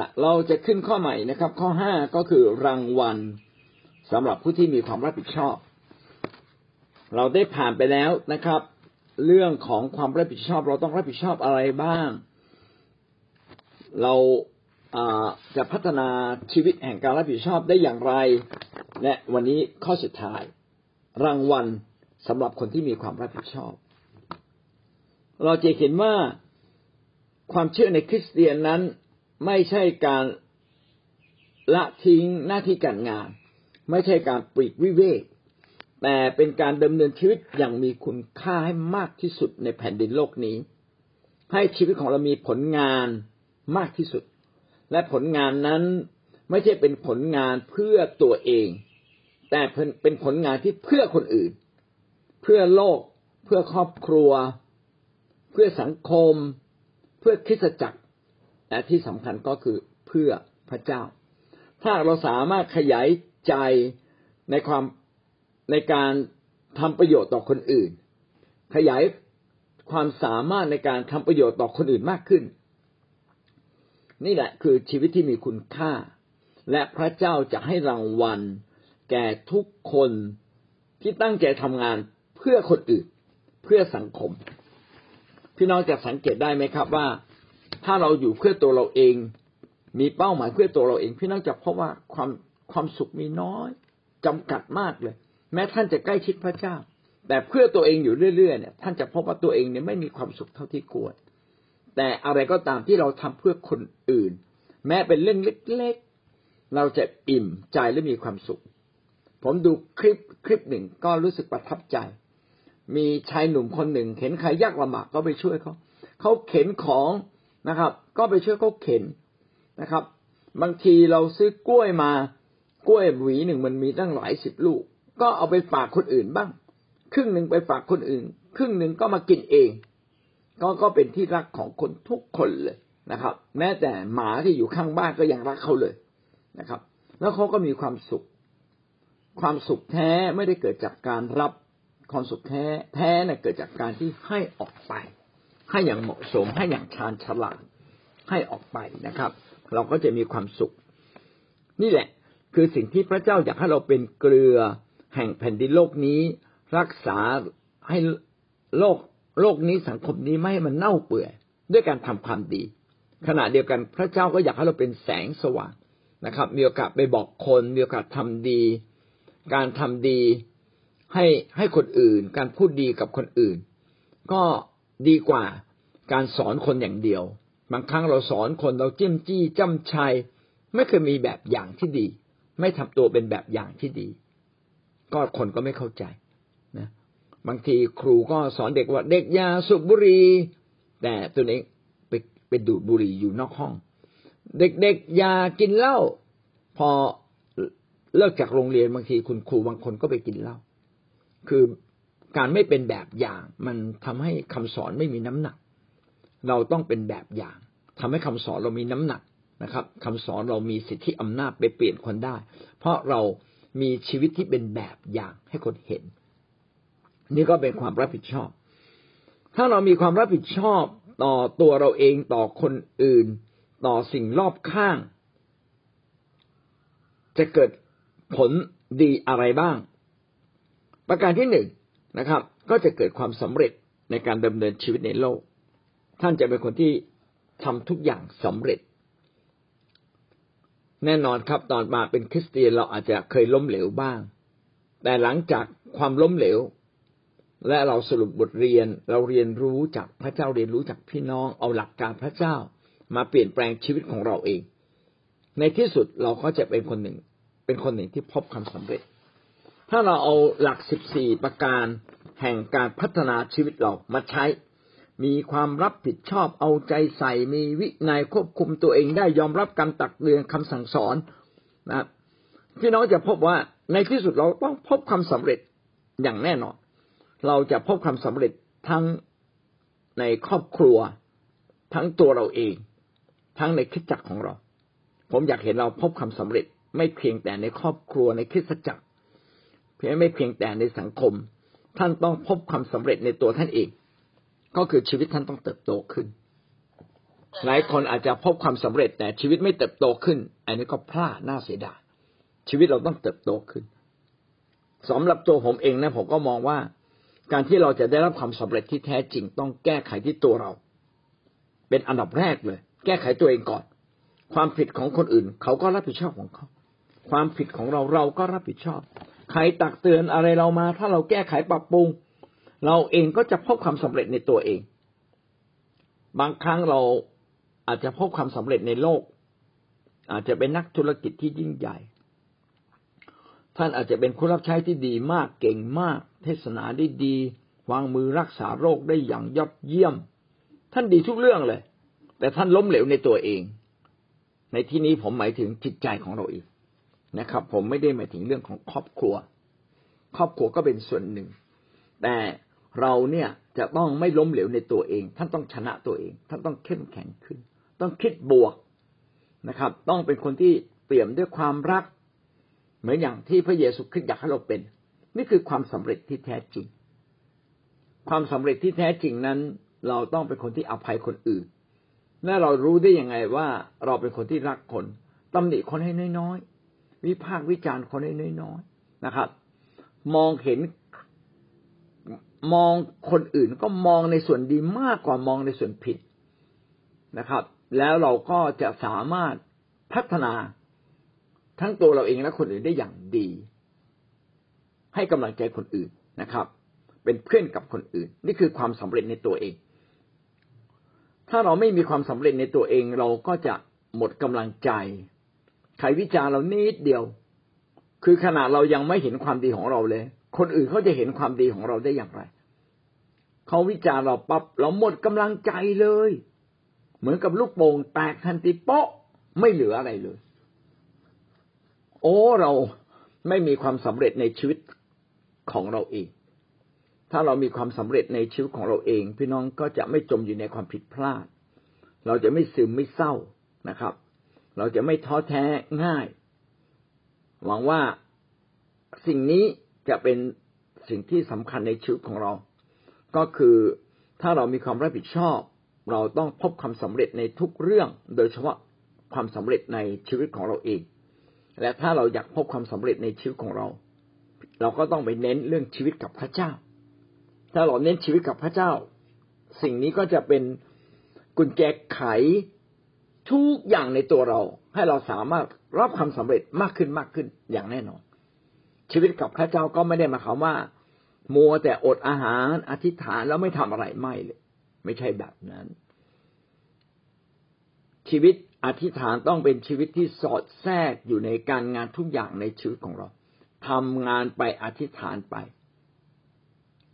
ละเราจะขึ้นข้อใหม่นะครับ ข้อห้าก็คือรางวัลสำหรับผู้ที่มีความรับผิดชอบ เราได้ผ่านไปแล้วนะครับ เรื่องของความรับผิดชอบ เราต้องรับผิดชอบอะไรบ้าง เราจะพัฒนาชีวิตแห่งการรับผิดชอบได้อย่างไร และวันนี้ข้อสุดท้าย รางวัลสำหรับคนที่มีความรับผิดชอบ เราจะเห็นว่าความเชื่อในคริสเตียนนั้น ไม่ใช่การละทิ้งหน้าที่การงาน ไม่ใช่การปลีกวิเวก แต่เป็นการดำเนินชีวิตอย่างมีคุณค่าให้มากที่สุดในแผ่นดินโลกนี้ ให้ชีวิตของเรามีผลงานมากที่สุด และผลงานนั้นไม่ใช่เป็นผลงานเพื่อตัวเอง แต่เป็นผลงานที่เพื่อคนอื่น เพื่อโลก เพื่อครอบครัว เพื่อสังคม เพื่อคริสตจักร และที่สำคัญก็คือเพื่อพระเจ้า ถ้าเราสามารถขยายใจในความในการทำประโยชน์ต่อคนอื่น ขยายความสามารถในการทำประโยชน์ต่อคนอื่นมากขึ้น นี่แหละคือชีวิตที่มีคุณค่า และพระเจ้าจะให้รางวัล แก่ทุกคนที่ตั้งใจทำงานเพื่อคนอื่น เพื่อสังคม พี่น้องจะสังเกตได้ไหมครับว่า ถ้าเราอยู่เพื่อตัวเราเอง มีเป้าหมายเพื่อตัวเราเอง พี่น้องจะพบว่าความความสุขมีน้อยจำกัดมากเลย แม้ท่านจะใกล้ชิดพระเจ้า แต่เพื่อตัวเองอยู่เรื่อยๆเนี่ย ท่านจะพบว่าตัวเองเนี่ยไม่มีความสุขเท่าที่ควร แต่อะไรก็ตามที่เราทำเพื่อคนอื่น แม้เป็นเรื่องเล็กๆ เราจะอิ่มใจและมีความสุข ผมดูคลิปคลิปหนึ่งก็รู้สึกประทับใจ มีชายหนุ่มคนหนึ่ง เห็นใครยากลำบากก็ไปช่วยเขาเขาเข็นของ นะครับ ก็ไปช่วยเขาเข็นนะครับ บางทีเราซื้อกล้วยมากล้วยหวีหนึ่งมันมีตั้งหลายสิบลูก ก็เอาไปฝากคนอื่นบ้าง ครึ่งหนึ่งไปฝากคนอื่น ครึ่งหนึ่งก็มากินเอง ก็ก็เป็นที่รักของคนทุกคนเลยนะครับ แม้แต่หมาที่อยู่ข้างบ้านก็ยังรักเขาเลยนะครับ แล้วเขาก็มีความสุข ความสุขแท้ไม่ได้เกิดจากการรับความสุขแท้แท้เนี่ยเกิดจากการที่ให้ออกไป ให้อย่างเหมาะสมให้อย่างชาญฉลาดให้ออกไปนะครับ เราก็จะมีความสุข นี่แหละ คือสิ่งที่พระเจ้าอยากให้เราเป็นเกลือแห่งแผ่นดินโลกนี้ รักษาให้โลกโลกนี้สังคมนี้ไม่ให้มันเน่าเปื่อยด้วยการทำความดี ขณะเดียวกันพระเจ้าก็อยากให้เราเป็นแสงสว่างนะครับ มีโอกาสไปบอกคนมีโอกาสทำดี การทำดีให้ให้คนอื่น การพูดดีกับคนอื่น ก็ ดีกว่าการสอนคนอย่างเดียว บางครั้งเราสอนคนเราจิ้มจี้จ้ำชัย ไม่เคยมีแบบอย่างที่ดี ไม่ทำตัวเป็นแบบอย่างที่ดี ก็คนก็ไม่เข้าใจนะบางทีครูก็สอนเด็กว่าเด็กยาสูบบุหรี่แต่ตัวเองไปไปดูดบุหรี่อยู่นอกห้อง เด็กๆยากินเหล้าพอเลิกจากโรงเรียนบางทีคุณครูบางคนก็ไปกินเหล้าคือ การไม่เป็นแบบอย่าง มันทำให้คำสอนไม่มีน้ำหนัก เราต้องเป็นแบบอย่างทำให้คำสอนเรามีน้ำหนักนะครับคำสอนเรามีสิทธิอำนาจไปเปลี่ยนคนได้ เพราะเรามีชีวิตที่เป็นแบบอย่างให้คนเห็น นี่ก็เป็นความรับผิดชอบ ถ้าเรามีความรับผิดชอบต่อตัวเราเองต่อคนอื่น ต่อสิ่งรอบข้าง จะเกิดผลดีอะไรบ้าง ประการที่หนึ่ง นะครับ ก็จะเกิดความสำเร็จในการดำเนินชีวิตในโลก ท่านจะเป็นคนที่ทำทุกอย่างสำเร็จ แน่นอนครับตอนมาเป็นคริสเตียนเราอาจจะเคยล้มเหลวบ้าง แต่หลังจากความล้มเหลว และเราสรุปบทเรียนเราเรียนรู้จากพระเจ้าเรียนรู้จากพี่น้องเอาหลักการพระเจ้ามาเปลี่ยนแปลงชีวิตของเราเอง ในที่สุดเราก็จะเป็นคนหนึ่ง เป็นคนหนึ่งที่พบความสำเร็จ ถ้าเราเอาหลักสิบสี่ประการแห่งการพัฒนาชีวิตเรามาใช้ มีความรับผิดชอบเอาใจใส่ มีวินัยควบคุมตัวเองได้ยอมรับการตักเตือนคำสั่งสอนนะพี่น้องจะพบว่าในที่สุดเราต้องพบความสำเร็จอย่างแน่นอน เราจะพบความสำเร็จทั้งในครอบครัว ทั้งตัวเราเอง ทั้งในคิดจักรของเรา ผมอยากเห็นเราพบความสำเร็จไม่เพียงแต่ในครอบครัวในคริสตจักร เพียงไม่เพียงแต่ในสังคม ท่านต้องพบความสำเร็จในตัวท่านเอง ก็คือชีวิตท่านต้องเติบโตขึ้น หลายคนอาจจะพบความสำเร็จแต่ชีวิตไม่เติบโตขึ้น อันนี้ก็พลาดน่าเสียดายชีวิตเราต้องเติบโตขึ้นสำหรับตัวผมเองนะผมก็มองว่า การที่เราจะได้รับความสำเร็จที่แท้จริง ต้องแก้ไขที่ตัวเรา เป็นอันดับแรกเลย แก้ไขตัวเองก่อน ความผิดของคนอื่น เขาก็รับผิดชอบของเขา ความผิดของเราเราก็รับผิดชอบ ใครตักเตือนอะไรเรามา ถ้าเราแก้ไขปรับปรุง เราเองก็จะพบความสำเร็จในตัวเอง บางครั้งเราอาจจะพบความสำเร็จในโลก อาจจะเป็นนักธุรกิจที่ยิ่งใหญ่ ท่านอาจจะเป็นผู้รับใช้ที่ดีมากเก่งมาก เทศนาได้ดี วางมือรักษาโรคได้อย่างยอดเยี่ยม ท่านดีทุกเรื่องเลย แต่ท่านล้มเหลวในตัวเอง ในที่นี้ผมหมายถึงจิตใจของเราเอง นะครับ ผมไม่ได้หมายถึงเรื่องของครอบครัว ครอบครัวก็เป็นส่วนหนึ่ง แต่เราเนี่ยจะต้องไม่ล้มเหลวในตัวเอง ท่านต้องชนะตัวเอง ท่านต้องเข้มแข็งขึ้น ต้องคิดบวกนะครับ ต้องเป็นคนที่เปี่ยมด้วยความรัก เหมือนอย่างที่พระเยซูคริสต์อยากให้เราเป็น นี่คือความสำเร็จที่แท้จริง ความสำเร็จที่แท้จริงนั้น เราต้องเป็นคนที่อภัยคนอื่น และเรารู้ได้ยังไงว่าเราเป็นคนที่รักคนตำหนิคนให้น้อยๆ วิพากษ์วิจารณ์คนให้น้อยๆนะครับ มองเห็นมองคนอื่นก็มองในส่วนดีมากกว่ามองในส่วนผิดนะครับ แล้วเราก็จะสามารถพัฒนาทั้งตัวเราเองและคนอื่นได้อย่างดี ให้กำลังใจคนอื่นนะครับ เป็นเพื่อนกับคนอื่น นี่คือความสำเร็จในตัวเอง ถ้าเราไม่มีความสำเร็จในตัวเองเราก็จะหมดกำลังใจ ใครวิจารเรานิดเดียว คือขณะเรายังไม่เห็นความดีของเราเลย คนอื่นเขาจะเห็นความดีของเราได้อย่างไรเขาวิจารเราปับ๊บเราหมดกำลังใจเลย เหมือนกับลูกโป่งแตกทันทีป๊ะไม่เหลืออะไรเลย โอ้เราไม่มีความสำเร็จในชีวิตของเราเอง ถ้าเรามีความสำเร็จในชีวิตของเราเอง พี่น้องก็จะไม่จมอยู่ในความผิดพลาด เราจะไม่ซึมไม่เศร้านะครับ เราจะไม่ท้อแท้ง่าย หวังว่าสิ่งนี้จะเป็นสิ่งที่สำคัญในชีวิตของเรา ก็คือถ้าเรามีความรับผิดชอบ เราต้องพบความสำเร็จในทุกเรื่อง โดยเฉพาะความสำเร็จในชีวิตของเราเอง และถ้าเราอยากพบความสำเร็จในชีวิตของเรา เราก็ต้องไปเน้นเรื่องชีวิตกับพระเจ้า ถ้าเราเน้นชีวิตกับพระเจ้า สิ่งนี้ก็จะเป็นกุญแจไข ทุกอย่างในตัวเรา ให้เราสามารถรับความสำเร็จมากขึ้นมากขึ้นอย่างแน่นอน ชีวิตกับพระเจ้าก็ไม่ได้มาคำว่า มัวแต่อดอาหารอธิษฐานแล้วไม่ทำอะไรไม่เลย ไม่ใช่แบบนั้น ชีวิตอธิษฐานต้องเป็นชีวิตที่สอดแทรกอยู่ในการงานทุกอย่างในชีวิตของเราทำงานไปอธิษฐานไป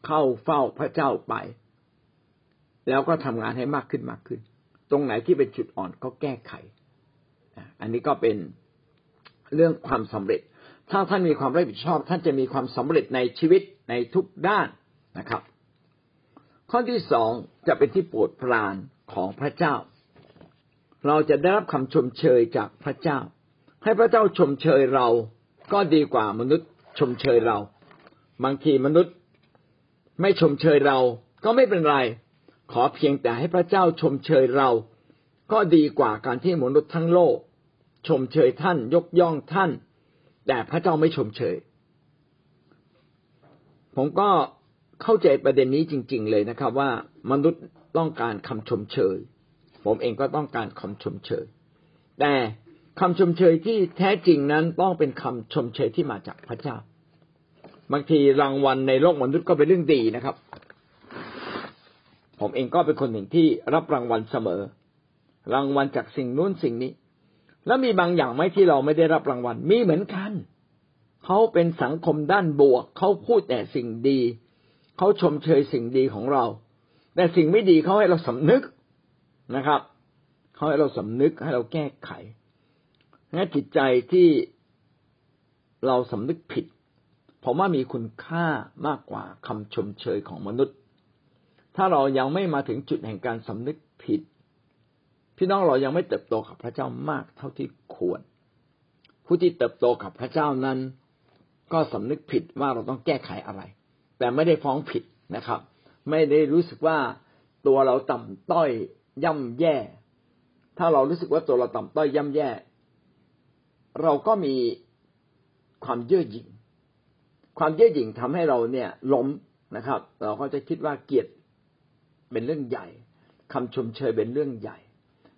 เข้าเฝ้าพระเจ้าไป แล้วก็ทำงานให้มากขึ้นมากขึ้น รงไหนที่เป็นจุดอ่อนก็แก้ไข อันนี้ก็เป็นเรื่องความสำเร็จ ถ้าท่านมีความรับผิดชอบ ท่านจะมีความสำเร็จในชีวิตในทุกด้านนะครับ ข้อที่สองจะเป็นที่โปรดปรานของพระเจ้า เราจะได้รับคำชมเชยจากพระเจ้า ให้พระเจ้าชมเชยเราก็ดีกว่ามนุษย์ชมเชยเรา บางทีมนุษย์ไม่ชมเชยเราก็ไม่เป็นไร ขอเพียงแต่ให้พระเจ้าชมเชยเรา ก็ดีกว่าการที่มนุษย์ทั้งโลก ชมเชยท่านยกย่องท่าน แต่พระเจ้าไม่ชมเชย ผมก็เข้าใจประเด็นนี้จริง ๆ เลยนะครับ ว่ามนุษย์ต้องการคำชมเชย ผมเองก็ต้องการคำชมเชย แต่คำชมเชยที่แท้จริงนั้นต้องเป็นคำชมเชยที่มาจากพระเจ้า บางทีรางวัลในโลกมนุษย์ก็เป็นเรื่องดีนะครับ ผมเองก็เป็นคนหนึ่งที่รับรางวัลเสมอ รางวัลจากสิ่งนู้นสิ่งนี้ แล้วมีบางอย่างไหมที่เราไม่ได้รับรางวัล มีเหมือนกัน เขาเป็นสังคมด้านบวก เขาพูดแต่สิ่งดี เขาชมเชยสิ่งดีของเรา แต่สิ่งไม่ดีเขาให้เราสำนึกนะครับ เขาให้เราสำนึกให้เราแก้ไขงั้นจิตใจที่เราสำนึกผิด ผมว่ามีคุณค่ามากกว่าคำชมเชยของมนุษย์ ถ้าเรายังไม่มาถึงจุดแห่งการสำนึกผิด พี่น้องเรายังไม่เติบโตกับพระเจ้ามากเท่าที่ควร ผู้ที่เติบโตกับพระเจ้านั้น ก็สำนึกผิดว่าเราต้องแก้ไขอะไร แต่ไม่ได้ฟ้องผิดนะครับ ไม่ได้รู้สึกว่าตัวเราต่ำต้อยย่ำแย่ ถ้าเรารู้สึกว่าตัวเราต่ำต้อยย่ำแย่ เราก็มีความเย่อหยิ่งความเย่อหยิ่งทำให้เราเนี่ยล้มนะครับ เราก็จะคิดว่าเกียรติ เป็นเรื่องใหญ่คำชมเชยเป็นเรื่องใหญ่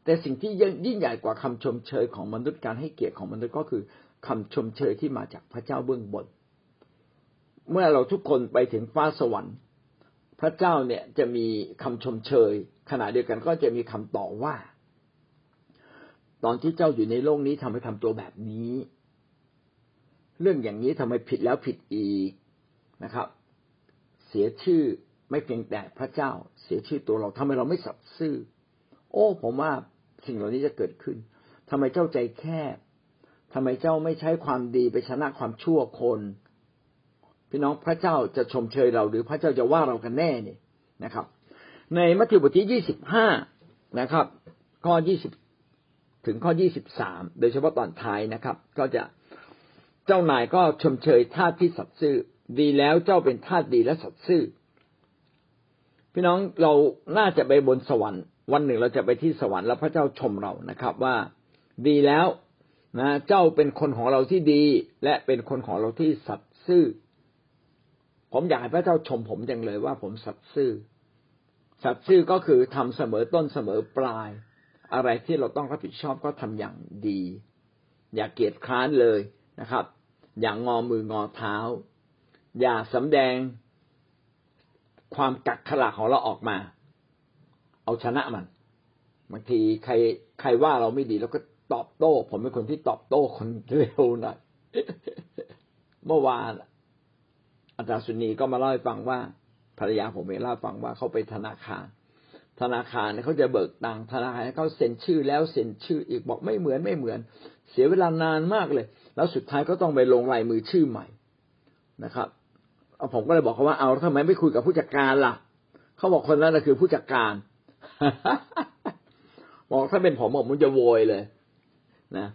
แต่สิ่งที่ยิ่งใหญ่กว่าคำชมเชยของมนุษย์การให้เกียรติของมนุษย์ก็คือคำชมเชยที่มาจากพระเจ้าเบื้องบน เมื่อเราทุกคนไปถึงฟ้าสวรรค์ พระเจ้าเนี่ยจะมีคำชมเชย ขณะเดียวกันก็จะมีคำต่อว่า ตอนที่เจ้าอยู่ในโลกนี้ทำให้ทำตัวแบบนี้ เรื่องอย่างนี้ทำไมผิดแล้วผิดอีกนะครับ เสียชื่อ ไม่เพียงแต่พระเจ้าเสียชื่อตัวเราทำไมเราไม่สัตย์ซื่อ โอ้ ผมว่าสิ่งเหล่านี้จะเกิดขึ้นทำไมเจ้าใจแคบทำไมเจ้าไม่ใช้ความดีไปชนะความชั่วคน พี่น้องพระเจ้าจะชมเชยเรา หรือพระเจ้าจะว่าเรากันแน่เนี่ยนะครับ ในมัทธิวบทที่ยี่สิบห้านะครับ ข้อยี่สิบถึงข้อยี่สิบสามโดยเฉพาะตอนท้ายนะครับ ก็จะเจ้านายก็ชมเชยทาสที่สัตย์ซื่อ ดีแล้วเจ้าเป็นทาสดีและสัตย์ซื่อ พี่น้องเราน่าจะไปบนสวรรค์ วันหนึ่งเราจะไปที่สวรรค์แล้วพระเจ้าชมเรานะครับ ว่าดีแล้วนะเจ้าเป็นคนของเราที่ดี และเป็นคนของเราที่สัตย์ซื่อ ผมอยากให้พระเจ้าชมผมจังเลยว่าผมสัตย์ซื่อ สัตย์ซื่อก็คือทำเสมอต้นเสมอปลาย อะไรที่เราต้องรับผิดชอบก็ทำอย่างดี อย่าเกียจคร้านเลยนะครับ อย่างงอมืองอเท้า อย่าสำแดง ความกักขระของเราออกมา เอาชนะมันบางทีใครใครว่าเราไม่ดีเราก็ตอบโต้ ผมเป็นคนที่ตอบโต้คนเร็วหน่อยเมื่อวานอาจารย์สุนีก็มาเล่าให้ฟังว่าภรรยาผมเองเล่าฟังว่าเขาไปธนาคาร ธนาคารเขาจะเบิกตังค์ธนาคารเขาเซ็นชื่อแล้วเซ็นชื่ออีกบอกไม่เหมือนไม่เหมือน เสียเวลานานมากเลย แล้วสุดท้ายก็ต้องไปลงลายมือชื่อใหม่นะครับ ผมก็เลยบอกเขาว่าเอาทำไมไม่คุยกับผู้จัดการล่ะเขาบอกคนนั้นคือผู้จัดการบอกถ้าเป็นผมผมจะโวยเลย นะ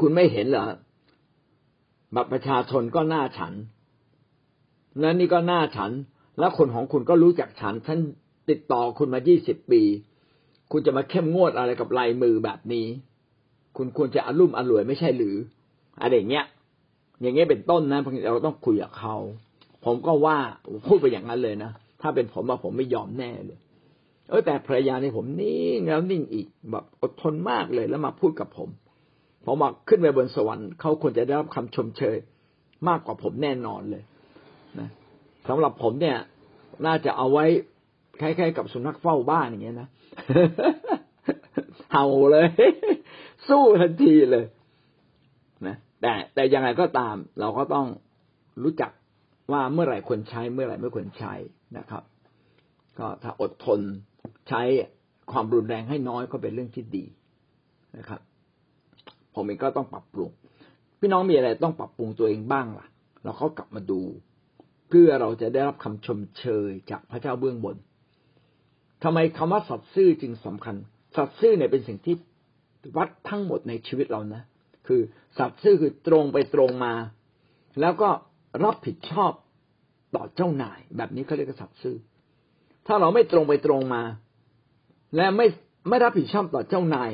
คุณไม่เห็นเหรอบัตรประชาชนก็หน้าฉัน นั้นนี่ก็หน้าฉัน แล้วคนของคุณก็รู้จักฉันฉันติดต่อคุณมายี่สิบปี คุณจะมาเข้มงวดอะไรกับลายมือแบบนี้ คุณควรจะอารมุ่มอร่วยไม่ใช่หรืออะไรอย่างเงี้ย อย่างเงี้ยเป็นต้นนะเราต้องคุยกับเขาผมก็ว่าพูดไปอย่างนั้นเลยนะถ้าเป็นผมว่าผมไม่ยอมแน่เลย เออแต่ภรรยาในผมนิ่งแล้วนิ่งอีกแบบอดทนมากเลยแล้วมาพูดกับผม ผมบอกขึ้นไปบนสวรรค์เขาควรจะได้รับคำชมเชยมากกว่าผมแน่นอนเลยนะสำหรับผมเนี่ย น่าจะเอาไว้คล้ายๆกับสุนัขเฝ้าบ้านอย่างเงี้ยนะเห่าเลย สู้ทันทีเลย นะ แต่แต่ยังไงก็ตาม เราก็ต้องรู้จักว่าเมื่อไหร่ควรใช้เมื่อไหร่ไม่ควรใช้นะครับ ก็ถ้าอดทนใช้ความรุนแรงให้น้อยก็เป็นเรื่องที่ดีนะครับ ผมเองก็ต้องปรับปรุง พี่น้องมีอะไรต้องปรับปรุงตัวเองบ้างล่ะ เราเขากลับมาดู เพื่อเราจะได้รับคำชมเชยจากพระเจ้าเบื้องบนทำไมคำว่าสัตย์ซื่อจึงสำคัญ สัตย์ซื่อเนี่ยเป็นสิ่งที่วัดทั้งหมดในชีวิตเรานะ คือ สัตย์ซื่อคือตรงไปตรงมา แล้วก็รับผิดชอบต่อเจ้านาย แบบนี้เขาเรียกสัตย์ซื่อ ถ้าเราไม่ตรงไปตรงมา และไม่ไม่รับผิดชอบต่อเจ้านาย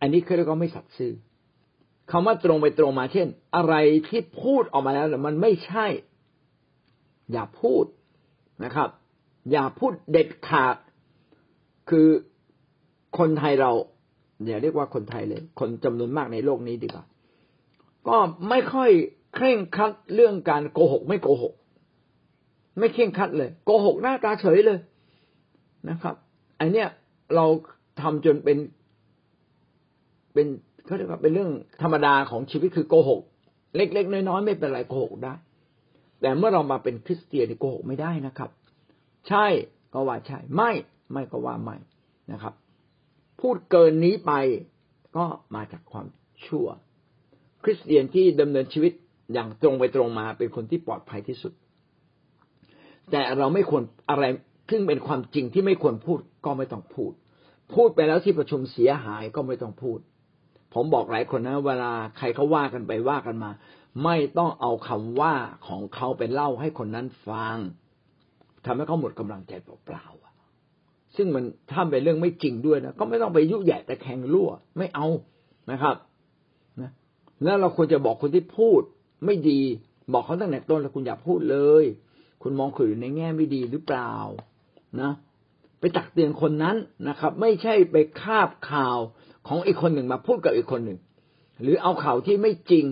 อันนี้เขาเรียกว่าไม่สัตย์ซื่อคำว่าตรงไปตรงมาเช่น อะไรที่พูดออกมาแล้วมันไม่ใช่ อย่าพูดนะครับ อย่าพูดเด็ดขาด คือคนไทยเรา อย่าเรียกว่าคนไทยเลย คนจำนวนมากในโลกนี้ดีกว่า ก็ไม่ค่อยเคร่งครัดเรื่องการโกหก ไม่โกหก ไม่เคร่งครัดเลย โกหกหน้าตาเฉยเลยนะครับอันเนี้ยเราทำจนเป็น เป็นเขาเรียกว่าเป็นเรื่องธรรมดาของชีวิตคือโกหก เล็ก ๆ น้อยๆไม่เป็นไรโกหกได้แต่เมื่อเรามาเป็นคริสเตียนโกหกไม่ได้นะครับ ใช่ก็ว่าใช่ ไม่ไม่ก็ว่าไม่นะครับ พูดเกินนี้ไปก็มาจากความชั่ว คริสเตียนที่ดำเนินชีวิตอย่างตรงไปตรงมาเป็นคนที่ปลอดภัยที่สุด แต่เราไม่ควรอะไรซึ่งเป็นความจริงที่ไม่ควรพูดก็ไม่ต้องพูด พูดไปแล้วที่ประชุมเสียหายก็ไม่ต้องพูด ผมบอกหลายคนนะเวลาใครเขาว่ากันไปว่ากันมา ไม่ต้องเอาคำว่าของเขาไปเล่าให้คนนั้นฟังทำให้เขาหมดกำลังใจเปล่า ซึ่งมันถ้าเป็นเรื่องไม่จริงด้วยนะก็ไม่ต้องไปยุแย่แต่แข่งรั่วไม่เอานะครับนะแล้วเราควรจะบอกคนที่พูด ไม่ดีบอกเขาตั้งแต่ต้นแล้วคุณอย่าพูดเลย คุณมองคนอื่นในแง่ไม่ดีหรือเปล่านะ ไปตักเตือนคนนั้นนะครับ ไม่ใช่ไปคาบข่าวของอีกคนหนึ่งมาพูดกับอีกคนหนึ่ง หรือเอาข่าวที่ไม่จริง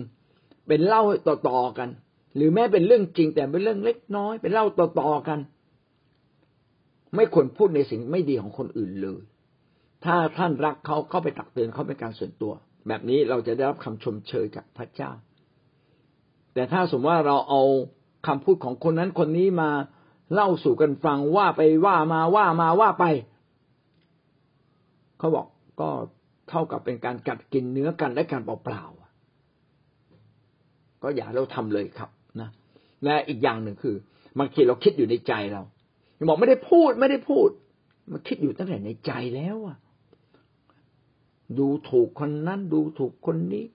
เป็นเล่าต่อๆกัน หรือแม้เป็นเรื่องจริงแต่เป็นเรื่องเล็กน้อย เป็นเล่าต่อๆกัน ไม่ควรพูดในสิ่งไม่ดีของคนอื่นเลย ถ้าท่านรักเขาเข้าไปตักเตือนเขาเป็นการส่วนตัว แบบนี้เราจะได้รับคำชมเชยจากพระเจ้า แต่ถ้าสมมติว่าเราเอาคำพูดของคนนั้นคนนี้มาเล่าสู่กันฟังว่าไปว่ามาว่ามาว่าไป เขาบอกก็เท่ากับเป็นการกัดกินเนื้อกันและการเปล่าๆก็อย่าเราทำเลยครับนะและอีกอย่างหนึ่งคือบางทีเราคิดอยู่ในใจเรา บอกไม่ได้พูดไม่ได้พูด มันคิดอยู่ตั้งแต่ในใจแล้วอะ ดูถูกคนนั้น ดูถูกคนนี้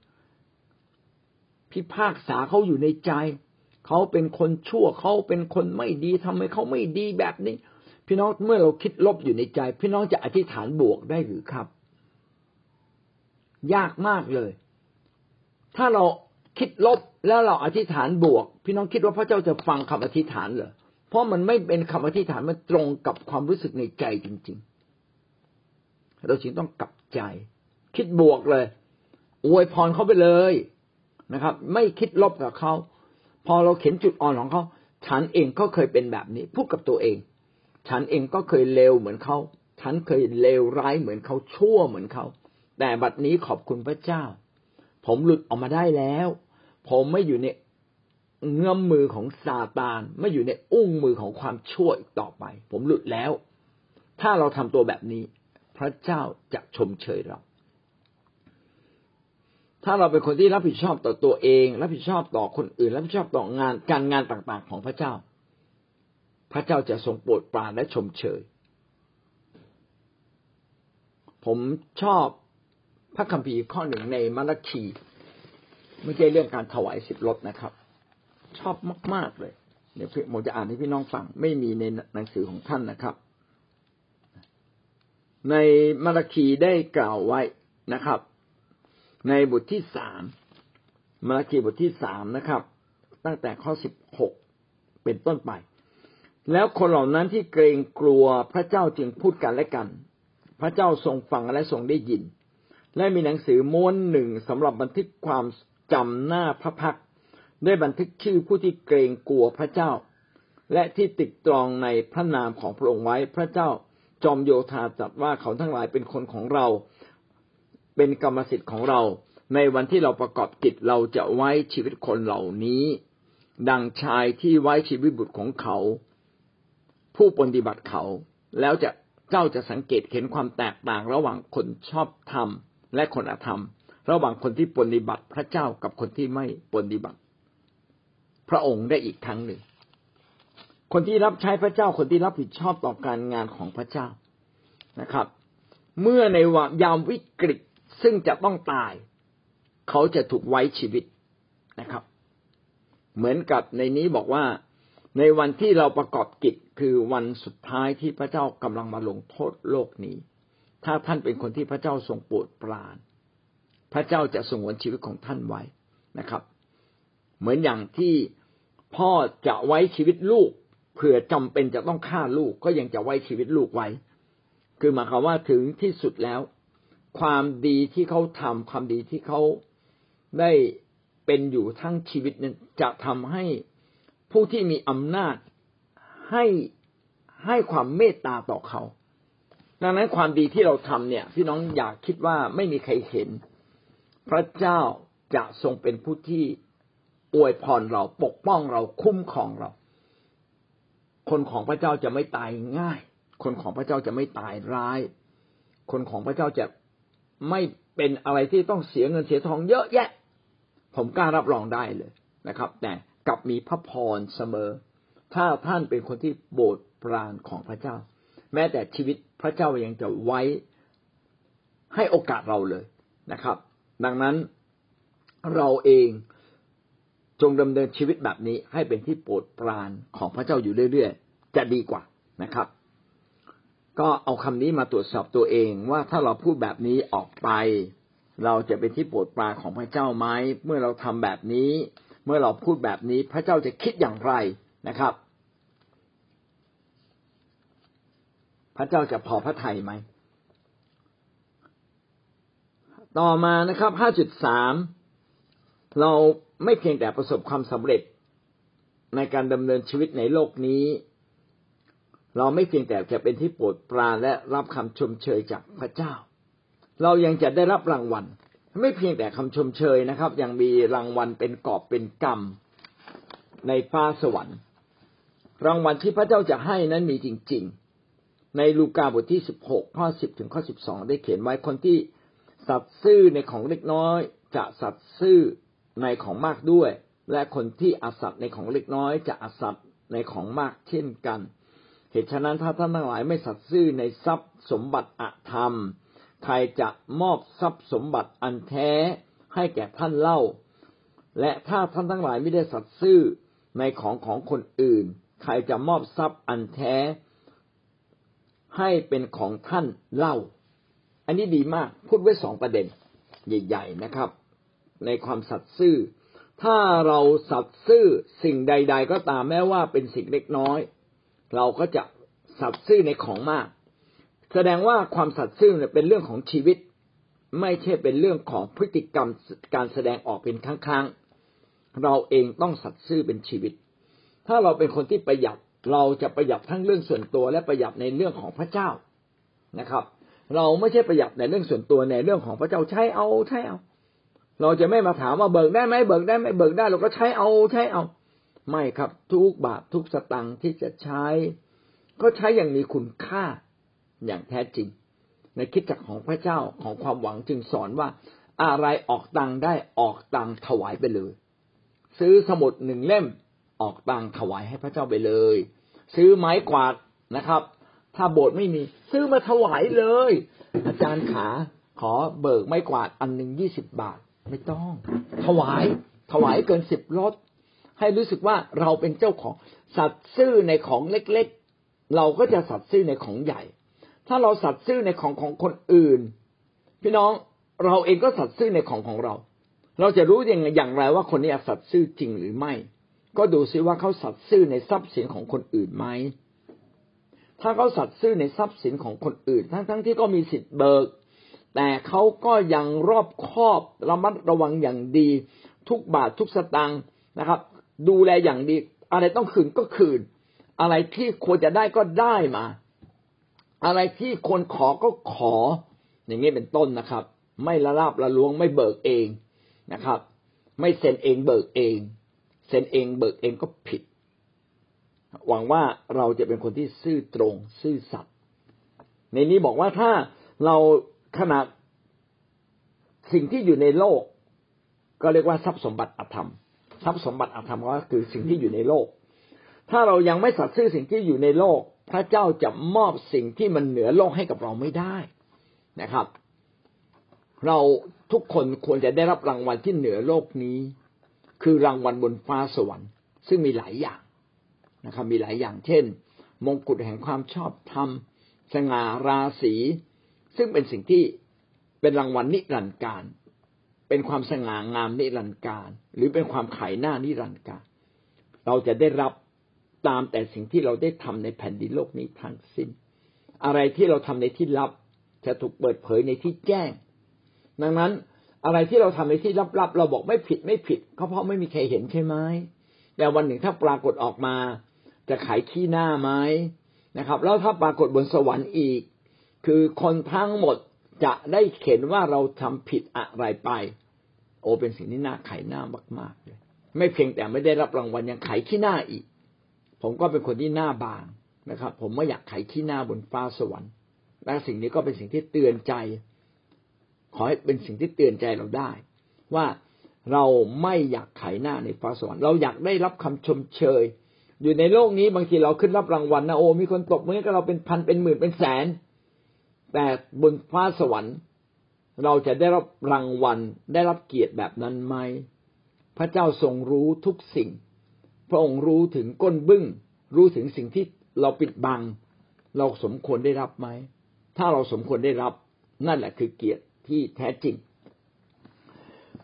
พิพากษาเขาอยู่ในใจ เขาเป็นคนชั่วเขาเป็นคนไม่ดีทำไมเขาไม่ดีแบบนี้ พี่น้องเมื่อเราคิดลบอยู่ในใจ พี่น้องจะอธิษฐานบวกได้หรือครับ ยากมากเลย ถ้าเราคิดลบแล้วเราอธิษฐานบวก พี่น้องคิดว่าพระเจ้าจะฟังคำอธิษฐานเหรอ เพราะมันไม่เป็นคำอธิษฐานมันตรงกับความรู้สึกในใจจริง ๆ เราจึงต้องกลับใจ คิดบวกเลย อวยพรเขาไปเลยนะครับ ไม่คิดลบกับเขาพอเราเห็นจุดอ่อนของเขาฉันเองก็เคยเป็นแบบนี้พูดกับตัวเอง ฉันเองก็เคยเลวเหมือนเขาฉันเคยเลวร้ายเหมือนเขาชั่วเหมือนเขา แต่บัดนี้ขอบคุณพระเจ้า ผมหลุดออกมาได้แล้ว ผมไม่อยู่ใน เงื้อมมือของซาตานไม่อยู่ในอุ้งมือของความชั่วอีกต่อไป ผมหลุดแล้ว ถ้าเราทำตัวแบบนี้ พระเจ้าจะชมเชยเรา ถ้าเราเป็นคนที่รับผิดชอบต่อตัวเอง รับผิดชอบต่อคนอื่น รับผิดชอบต่องานการงานต่างๆ ของพระเจ้า พระเจ้าจะทรงโปรดปรานและชมเชย ผมชอบพระคัมภีร์ข้อหนึ่งในมาระคีไม่ใช่เรื่องการถวายสิบรถนะครับ ชอบมากๆเลย เดี๋ยวผมจะอ่านให้พี่น้องฟัง ไม่มีในหนังสือของท่านนะครับ ในมาระคีได้กล่าวไว้นะครับ ในบทที่สามมาระคีบทที่สามนะครับ ตั้งแต่ข้อสิบหกเป็นต้นไป แล้วคนเหล่านั้นที่เกรงกลัวพระเจ้าจึงพูดกันและกัน พระเจ้าทรงฟังและทรงได้ยิน และมีหนังสือม้วนหนึ่งสำหรับบันทึกความจำหน้าพระพัก ได้บันทึกชื่อผู้ที่เกรงกลัวพระเจ้า และที่ติดตรองในพระนามของพระองค์ไว้พระเจ้าจอมโยธาจัดว่าเขาทั้งหลายเป็นคนของเรา เป็นกรรมสิทธิ์ของเรา ในวันที่เราประกอบกิจเราจะไว้ชีวิตคนเหล่านี้ ดังชายที่ไว้ชีวิตบุตรของเขา ผู้ปฏิบัติเขา แล้วจะเจ้าจะสังเกตเห็นความแตกต่างระหว่างคนชอบธรรมและคนอธรรม ระหว่างคนที่ปฏิบัติพระเจ้ากับคนที่ไม่ปฏิบัติ พระองค์ได้อีกครั้งหนึ่ง คนที่รับใช้พระเจ้าคนที่รับผิดชอบต่อการงานของพระเจ้านะครับ เมื่อในยามวิกฤตซึ่งจะต้องตาย เขาจะถูกไว้ชีวิตนะครับ เหมือนกับในนี้บอกว่าในวันที่เราประกอบกิจคือวันสุดท้ายที่พระเจ้ากำลังมาลงโทษโลกนี้ ถ้าท่านเป็นคนที่พระเจ้าทรงโปรดปราน พระเจ้าจะสงวนชีวิตของท่านไว้นะครับ เหมือนอย่างที่พ่อจะไว้ชีวิตลูกเผื่อจำเป็นจะต้องฆ่าลูกก็ยังจะไว้ชีวิตลูกไว้ คือหมายความว่าถึงที่สุดแล้ว ความดีที่เขาทำความดีที่เขาได้เป็นอยู่ทั้งชีวิตนั้นจะทำให้ผู้ที่มีอำนาจให้ให้ความเมตตาต่อเขา ดังนั้นความดีที่เราทำเนี่ย พี่น้องอยากคิดว่าไม่มีใครเห็น พระเจ้าจะทรงเป็นผู้ที่ อวยพรเราปกป้องเราคุ้มครองเรา คนของพระเจ้าจะไม่ตายง่าย คนของพระเจ้าจะไม่ตายร้าย คนของพระเจ้าจะไม่เป็นอะไรที่ต้องเสียเงินเสียทองเยอะแยะ ผมกล้ารับรองได้เลยนะครับ แต่กลับมีพระพรเสมอ ถ้าท่านเป็นคนที่โบสถ์ปราณของพระเจ้า แม้แต่ชีวิตพระเจ้ายังจะไว้ให้โอกาสเราเลยนะครับ ดังนั้นเราเอง จงดำเนินชีวิตแบบนี้ให้เป็นที่โปรดปรานของพระเจ้าอยู่เรื่อยๆ จะดีกว่านะครับ ก็เอาคำนี้มาตรวจสอบตัวเองว่าถ้าเราพูดแบบนี้ออกไป เราจะเป็นที่โปรดปรานของพระเจ้าไหมเมื่อเราทำแบบนี้ เมื่อเราพูดแบบนี้พระเจ้าจะคิดอย่างไรนะครับ พระเจ้าจะพอพระทัยไหมต่อมานะครับ 5.3 เรา ไม่เพียงแต่ประสบความสำเร็จในการดำเนินชีวิตในโลกนี้ เราไม่เพียงแต่จะเป็นที่โปรดปรานและรับคำชมเชยจากพระเจ้า เรายังจะได้รับรางวัล ไม่เพียงแต่คำชมเชยนะครับ ยังมีรางวัลเป็นกอบเป็นกรรมในฟ้าสวรรค์ รางวัลที่พระเจ้าจะให้นั้นมีจริง ๆ ในลูกาบทที่สิบหกข้อสิบถึงข้อสิบสองได้เขียนไว้คนที่สัตซ์ซื่อในของเล็กน้อย จะสัตซ์ซื่อ ในของมากด้วย และคนที่อสัตย์ในของเล็กน้อยจะอสัตย์ในของมากเช่นกัน เหตุฉะนั้นถ้าท่านทั้งหลายไม่สัตซ์ซื่อในทรัพย์สมบัติอธรรม ใครจะมอบทรัพย์สมบัติอันแท้ให้แก่ท่านเล่า และถ้าท่านทั้งหลายไม่ได้สัตซ์ซื่อในของของคนอื่น ใครจะมอบทรัพย์อันแท้ ให้เป็นของท่านเล่า อันนี้ดีมากพูดไว้สองประเด็น ใหญ่ ๆ นะครับ ในความสัตย์ซื่อ ถ้าเราสัตย์ซื่อสิ่งใด ๆ ก็ตามแม้ว่าเป็นสิ่งเล็กน้อย เราก็จะสัตย์ซื่อในของมาก แสดงว่าความสัตย์ซื่อเนี่ยเป็นเรื่องของชีวิต ไม่ใช่เป็นเรื่องของพฤติกรรมการแสดงออกเป็นครั้งๆเราเองต้องสัตย์ซื่อเป็นชีวิต ถ้าเราเป็นคนที่ประหยัดเราจะประหยัดทั้งเรื่องส่วนตัวและประหยัดในเรื่องของพระเจ้านะครับ เราไม่ใช่ประหยัดในเรื่องส่วนตัวในเรื่องของพระเจ้าใช้เอาใช้เอา เราจะไม่มาถามว่าเบิกได้ไหมเบิกได้ไหมเบิกได้ เราก็ใช้เอาใช้เอา ไม่ครับทุกบาททุกสตังค์ที่จะใช้ ก็ใช้อย่างมีคุณค่าอย่างแท้จริง ในคิดจักของพระเจ้าของความหวังจึงสอนว่า อะไรออกตังได้ออกตังถวายไปเลย ซื้อสมุดหนึ่งเล่มออกตังถวายให้พระเจ้าไปเลย ซื้อไม้กวาดนะครับ ถ้าโบสถ์ไม่มี ซื้อมาถวายเลย อาจารย์ขาขอเบิกไม้กวาดอันหนึ่งยี่สิบบาท ไม่ต้อง ถวายถวายเกินสิบรถ ให้รู้สึกว่าเราเป็นเจ้าของสัตว์ซื่อในของเล็กๆ เราก็จะสัตว์ซื่อในของใหญ่ ถ้าเราสัตว์ซื่อในของของคนอื่น พี่น้องเราเองก็สัตว์ซื่อในของของเรา เราจะรู้ยังอย่างไรว่าคนนี้สัตว์ซื่อจริงหรือไม่ ก็ดูซิว่าเขาสัตว์ซื่อในทรัพย์สินของคนอื่นไหมถ้าเขาสัตย์ซื่อในทรัพย์สินของคนอื่น ทั้งๆทที่ก็มีสิทธิ์เบิก แต่เขาก็ยังรอบคอบระมัดระวังอย่างดี ทุกบาททุกสตางค์นะครับ ดูแลอย่างดี อะไรต้องคืนก็คืน อะไรที่ควรจะได้ก็ได้มา อะไรที่ควรขอก็ขอ อย่างนี้เป็นต้นนะครับ ไม่ละลาบละลวงไม่เบิกเองนะครับ ไม่เซ็นเองเบิกเองเซ็นเองเบิกเองก็ผิด หวังว่าเราจะเป็นคนที่ซื่อตรง ซื่อสัตย์ในนี้บอกว่าถ้าเรา ขนาดสิ่งที่อยู่ในโลก ก็เรียกว่าทรัพย์สมบัติอธรรม ทรัพย์สมบัติอธรรมก็คือสิ่งที่อยู่ในโลก ถ้าเรายังไม่สัตย์ซื่อสิ่งที่อยู่ในโลก พระเจ้าจะมอบสิ่งที่มันเหนือโลกให้กับเราไม่ได้นะครับ เราทุกคนควรจะได้รับรางวัลที่เหนือโลกนี้ คือรางวัลบนฟ้าสวรรค์ซึ่งมีหลายอย่างนะครับ มีหลายอย่างเช่น มงกุฎแห่งความชอบธรรมสง่าราศี ซึ่งเป็นสิ่งที่เป็นรางวัลนิรันดร์การ เป็นความสง่างามนิรันดร์การ หรือเป็นความขายหน้านิรันดร์การ เราจะได้รับตามแต่สิ่งที่เราได้ทำในแผ่นดินโลกนี้ทั้งสิ้น อะไรที่เราทำในที่ลับ จะถูกเปิดเผยในที่แจ้ง ดังนั้นอะไรที่เราทำในที่ลับๆเราบอกไม่ผิดไม่ผิดก็เพราะไม่มีใครเห็นใช่ไหมแต่วันหนึ่งถ้าปรากฏออกมา จะขายขี้หน้าไหมนะครับ แล้วถ้าปรากฏบนสวรรค์อีก คือคนทั้งหมดจะได้เห็นว่าเราทำผิดอะไรไป โอเป็นสิ่งที่น่าไขหน้ามากๆเลยไม่เพียงแต่ไม่ได้รับรางวัลยังไขขี้หน้าอีก ผมก็เป็นคนที่หน้าบางนะครับ ผมไม่อยากไขขี้หน้าบนฟ้าสวรรค์ และสิ่งนี้ก็เป็นสิ่งที่เตือนใจ ขอให้เป็นสิ่งที่เตือนใจเราได้ ว่าเราไม่อยากไขหน้าในฟ้าสวรรค์เราอยากได้รับคำชมเชย อยู่ในโลกนี้บางทีเราขึ้นรับรางวัลนะโอ้มีคนตกมือกับเราเป็นพันเป็นหมื่นเป็นแสน แต่บนฟ้าสวรรค์ เราจะได้รับรางวัลได้รับเกียรติแบบนั้นไหม พระเจ้าทรงรู้ทุกสิ่ง พระองค์รู้ถึงก้นบึ้ง รู้ถึงสิ่งที่เราปิดบัง เราสมควรได้รับไหม ถ้าเราสมควรได้รับนั่นแหละคือเกียรติที่แท้จริง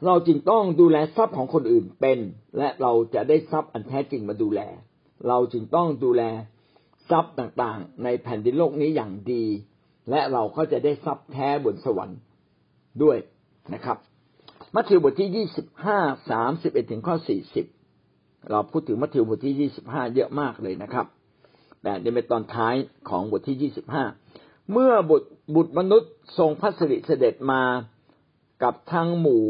เราจึงต้องดูแลทรัพย์ของคนอื่นเป็น และเราจะได้ทรัพย์อันแท้จริงมาดูแล เราจึงต้องดูแลทรัพย์ต่างๆ ในแผ่นดินโลกนี้อย่างดี และเราก็จะได้ทรัพย์แท้บนสวรรค์ด้วยนะครับ มัทธิวบทที่ยี่สิบห้าสามสิบเอ็ดถึงข้อสี่สิบเราพูดถึงมัทธิวบทที่ยี่สิบห้าเยอะมากเลยนะครับ แต่เดี๋ยวเป็นตอนท้ายของบทที่ยี่สิบห้าเมื่อบุตรบุตรมนุษย์ทรงพัสริเสด็จมากับทั้งหมู่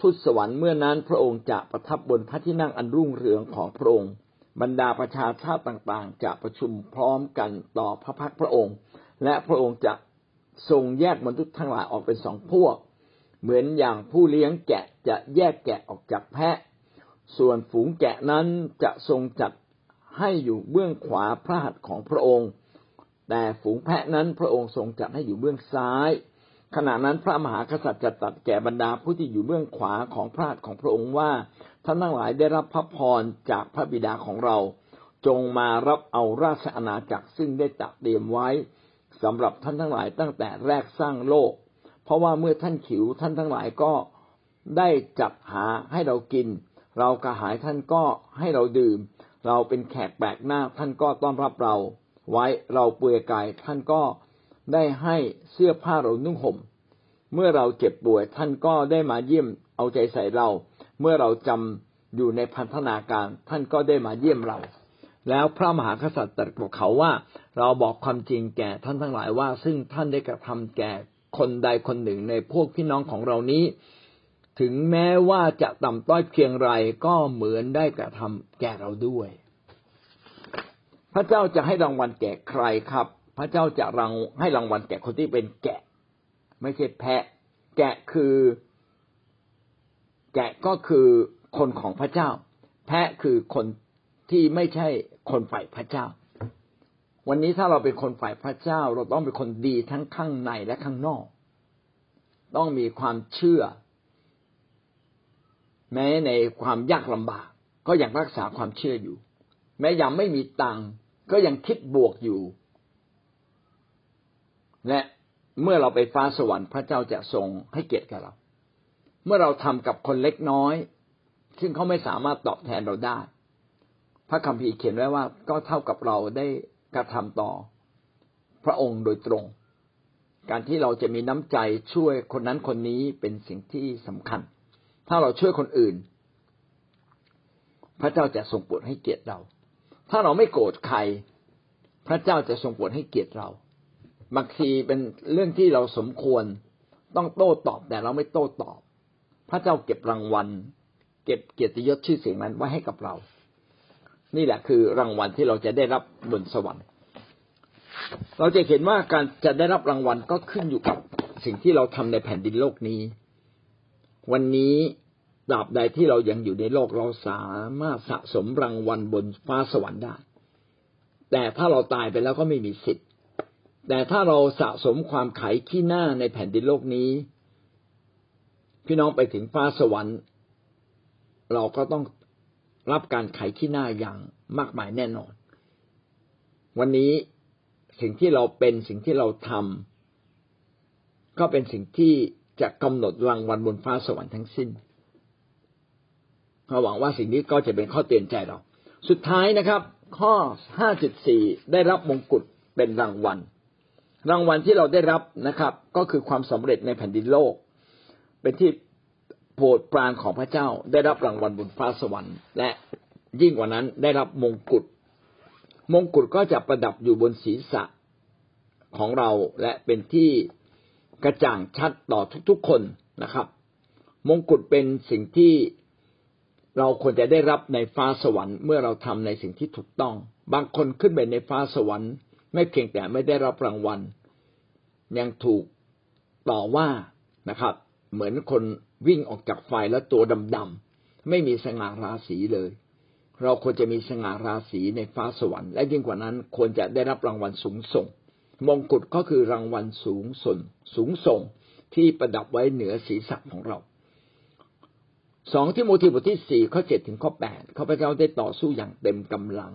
ทุตสวรรค์เมื่อนั้นพระองค์จะประทับบนพระที่นั่งอันรุ่งเรืองของพระองค์ บรรดาประชาชาติต่างๆ จะประชุมพร้อมกันต่อพระพักพระองค์ และพระองค์จะทรงแยกมนุษย์ทั้งหลายออกเป็นสองพวก เหมือนอย่างผู้เลี้ยงแกะจะแยกแกะออกจากแพะ ส่วนฝูงแกะนั้นจะทรงจัดให้อยู่เบื้องขวาพระหัตถ์ของพระองค์ แต่ฝูงแพะนั้นพระองค์ทรงจัดให้อยู่เบื้องซ้าย ขณะนั้นพระมหากษัตริย์จะตัดแก่บรรดาผู้ที่อยู่เบื้องขวาของพระหัตถ์ของพระองค์ว่าท่านทั้งหลายได้รับพระพรจากพระบิดาของเรา จงมารับเอาราชอาณาจักรซึ่งได้จัดเตรียมไว้ สำหรับท่านทั้งหลายตั้งแต่แรกสร้างโลก เพราะว่าเมื่อท่านขิวท่านทั้งหลายก็ได้จัดหาให้เรากิน เรากระหายท่านก็ให้เราดื่ม เราเป็นแขกแปลกหน้าท่านก็ต้อนรับเรา ไว้เราเปลือยกายท่านก็ได้ให้เสื้อผ้าเรานุ่งห่ม เมื่อเราเจ็บป่วยท่านก็ได้มาเยี่ยมเอาใจใส่เรา เมื่อเราจำอยู่ในพันธนาการท่านก็ได้มาเยี่ยมเรา แล้วพระมหากษัตริย์ตรัสกับเขาว่า เราบอกความจริงแก่ท่านทั้งหลายว่า ซึ่งท่านได้กระทำแก่คนใดคนหนึ่งในพวกพี่น้องของเรานี้ ถึงแม้ว่าจะต่ำต้อยเพียงไรก็เหมือนได้กระทำแก่เราด้วย พระเจ้าจะให้รางวัลแก่ใครครับ พระเจ้าจะรังให้รางวัลแก่คนที่เป็นแกะ ไม่ใช่แพะ แกะคือ แกะก็คือคนของพระเจ้า แพะคือคน ที่ไม่ใช่คนฝ่ายพระเจ้า วันนี้ถ้าเราเป็นคนฝ่ายพระเจ้า เราต้องเป็นคนดีทั้งข้างในและข้างนอก ต้องมีความเชื่อ แม้ในความยากลำบาก ก็ยังรักษาความเชื่ออยู่ แม้ยังไม่มีตังก็ยังคิดบวกอยู่ และเมื่อเราไปฟ้าสวรรค์พระเจ้าจะทรงให้เกียรติกับเรา เมื่อเราทำกับคนเล็กน้อย ซึ่งเขาไม่สามารถตอบแทนเราได้ ระคัมภีร์เขียนไว้ว่าก็เท่ากับเราได้กระทำต่อพระองค์โดยตรง การที่เราจะมีน้ำใจช่วยคนนั้นคนนี้เป็นสิ่งที่สำคัญ ถ้าเราช่วยคนอื่น พระเจ้าจะทรงโปรดให้เกียรติเรา ถ้าเราไม่โกรธใคร พระเจ้าจะทรงโปรดให้เกียรติเราบางทีเป็นเรื่องที่เราสมควรต้องโต้ตอบแต่เราไม่โต้ตอบ พระเจ้าเก็บรางวัล เก็บเกียรติยศชื่อเสียงนั้นไว้ให้กับเรา นี่แหละคือรางวัลที่เราจะได้รับบนสวรรค์ เราจะเห็นว่าการจะได้รับรางวัลก็ขึ้นอยู่กับสิ่งที่เราทำในแผ่นดินโลกนี้ วันนี้ตราบใดที่เรายังอยู่ในโลกเราสามารถสะสมรางวัลบนฟ้าสวรรค์ได้ แต่ถ้าเราตายไปแล้วก็ไม่มีสิทธิ์ แต่ถ้าเราสะสมความไขขี้หน้าในแผ่นดินโลกนี้ พี่น้องไปถึงฟ้าสวรรค์ เราก็ต้อง รับการไขขี้หน้าอย่างมากมายแน่นอน วันนี้สิ่งที่เราเป็นสิ่งที่เราทำก็เป็นสิ่งที่จะกำหนดรางวัลบนฟ้าสวรรค์ทั้งสิ้นเราหวังว่าสิ่งนี้ก็จะเป็นข้อเตือนใจเรา สุดท้ายนะครับ ข้อ 5.4 ได้รับมงกุฎเป็นรางวัล รางวัลที่เราได้รับนะครับ ก็คือความสำเร็จในแผ่นดินโลก เป็นที่ โปรดปรานของพระเจ้าได้รับรางวัลบนฟ้าสวรรค์ และยิ่งกว่านั้นได้รับมงกุฎมงกุฎก็จะประดับอยู่บนศีรษะของเราและเป็นที่กระจ่างชัดต่อทุกๆคนนะครับ มงกุฎเป็นสิ่งที่เราควรจะได้รับในฟ้าสวรรค์เมื่อเราทำในสิ่งที่ถูกต้อง บางคนขึ้นไปในฟ้าสวรรค์ ไม่เพียงแต่ไม่ได้รับรางวัล ยังถูกต่อว่านะครับ เหมือนคนวิ่งออกจากไฟแล้วตัวดำๆไม่มีสง่าราศีเลย เราควรจะมีสง่าราศีในฟ้าสวรรค์และยิ่งกว่านั้นควรจะได้รับรางวัลสูงส่ง มงกุฎก็คือรางวัลสูงส่งสูงส่งที่ประดับไว้เหนือศีรษะของเราสองที่โมทีบทที่สี่ข้อเจ็ดถึงข้อแปดข้าพเจ้าได้ต่อสู้อย่างเต็มกำลัง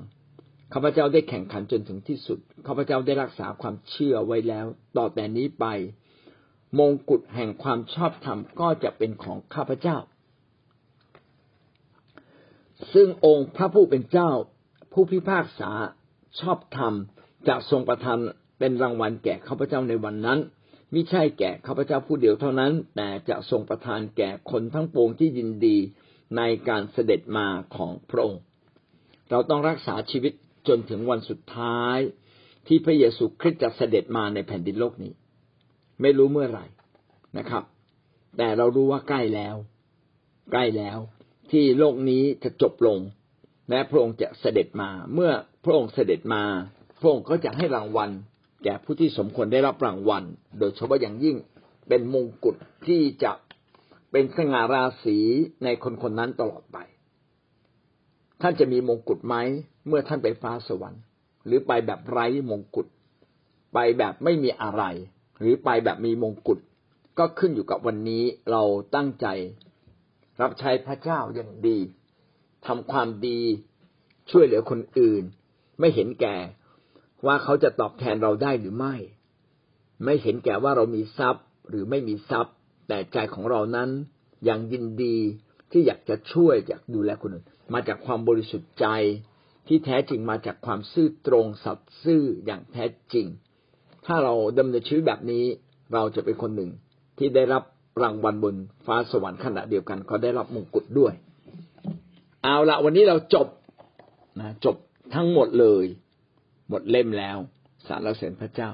ข้าพเจ้าได้แข่งขันจนถึงที่สุดข้าพเจ้าได้รักษาความเชื่อไว้แล้ว ต่อแต่นี้ไป มงกุฎแห่งความชอบธรรมก็จะเป็นของข้าพเจ้า ซึ่งองค์พระผู้เป็นเจ้า ผู้พิพากษาชอบธรรมจะทรงประทานเป็นรางวัลแก่ข้าพเจ้าในวันนั้นมิใช่แก่ข้าพเจ้าผู้เดียวเท่านั้น แต่จะทรงประทานแก่คนทั้งปวงที่ยินดีในการเสด็จมาของพระองค์ เราต้องรักษาชีวิตจนถึงวันสุดท้าย ที่พระเยซูคริสต์จะเสด็จมาในแผ่นดินโลกนี้ ไม่รู้เมื่อไหร่นะครับ แต่เรารู้ว่าใกล้แล้ว ใกล้แล้ว ที่โลกนี้จะจบลง และพระองค์จะเสด็จมา เมื่อพระองค์เสด็จมา พระองค์ก็จะให้รางวัล แก่ผู้ที่สมควรได้รับรางวัล โดยเฉพาะอย่างยิ่งเป็นมงกุฎที่จะเป็นสง่าราศีในคนคนนั้นตลอดไป ท่านจะมีมงกุฎไหมเมื่อท่านไปฟ้าสวรรค์ หรือไปแบบไร้มงกุฎไปแบบไม่มีอะไร หรือไปแบบมีมงกุฎก็ขึ้นอยู่กับวันนี้เราตั้งใจ รับใช้พระเจ้าอย่างดีทำความดีช่วยเหลือคนอื่น ไม่เห็นแก่ว่าเขาจะตอบแทนเราได้หรือไม่ ไม่เห็นแก่ว่าเรามีทรัพย์หรือไม่มีทรัพย์ แต่ใจของเรานั้นยังยินดีที่อยากจะช่วยอยากดูแลคนอื่น มาจากความบริสุทธิ์ใจที่แท้จริงมาจากความซื่อตรงสัตย์ซื่ออย่างแท้จริง ถ้าเราดำเนินชีวิตแบบนี้ เราจะเป็นคนหนึ่งที่ได้รับรางวัลบนฟ้าสวรรค์ขณะเดียวกันก็ได้รับมงกุฎด้วย เอาละวันนี้เราจบนะจบทั้งหมดเลย หมดเล่มแล้ว สารเสริญพระเจ้า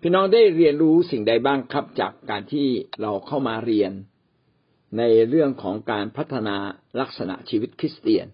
พี่น้องได้เรียนรู้สิ่งใดบ้างครับจากการที่เราเข้ามาเรียนในเรื่องของการพัฒนาลักษณะชีวิตคริสเตียน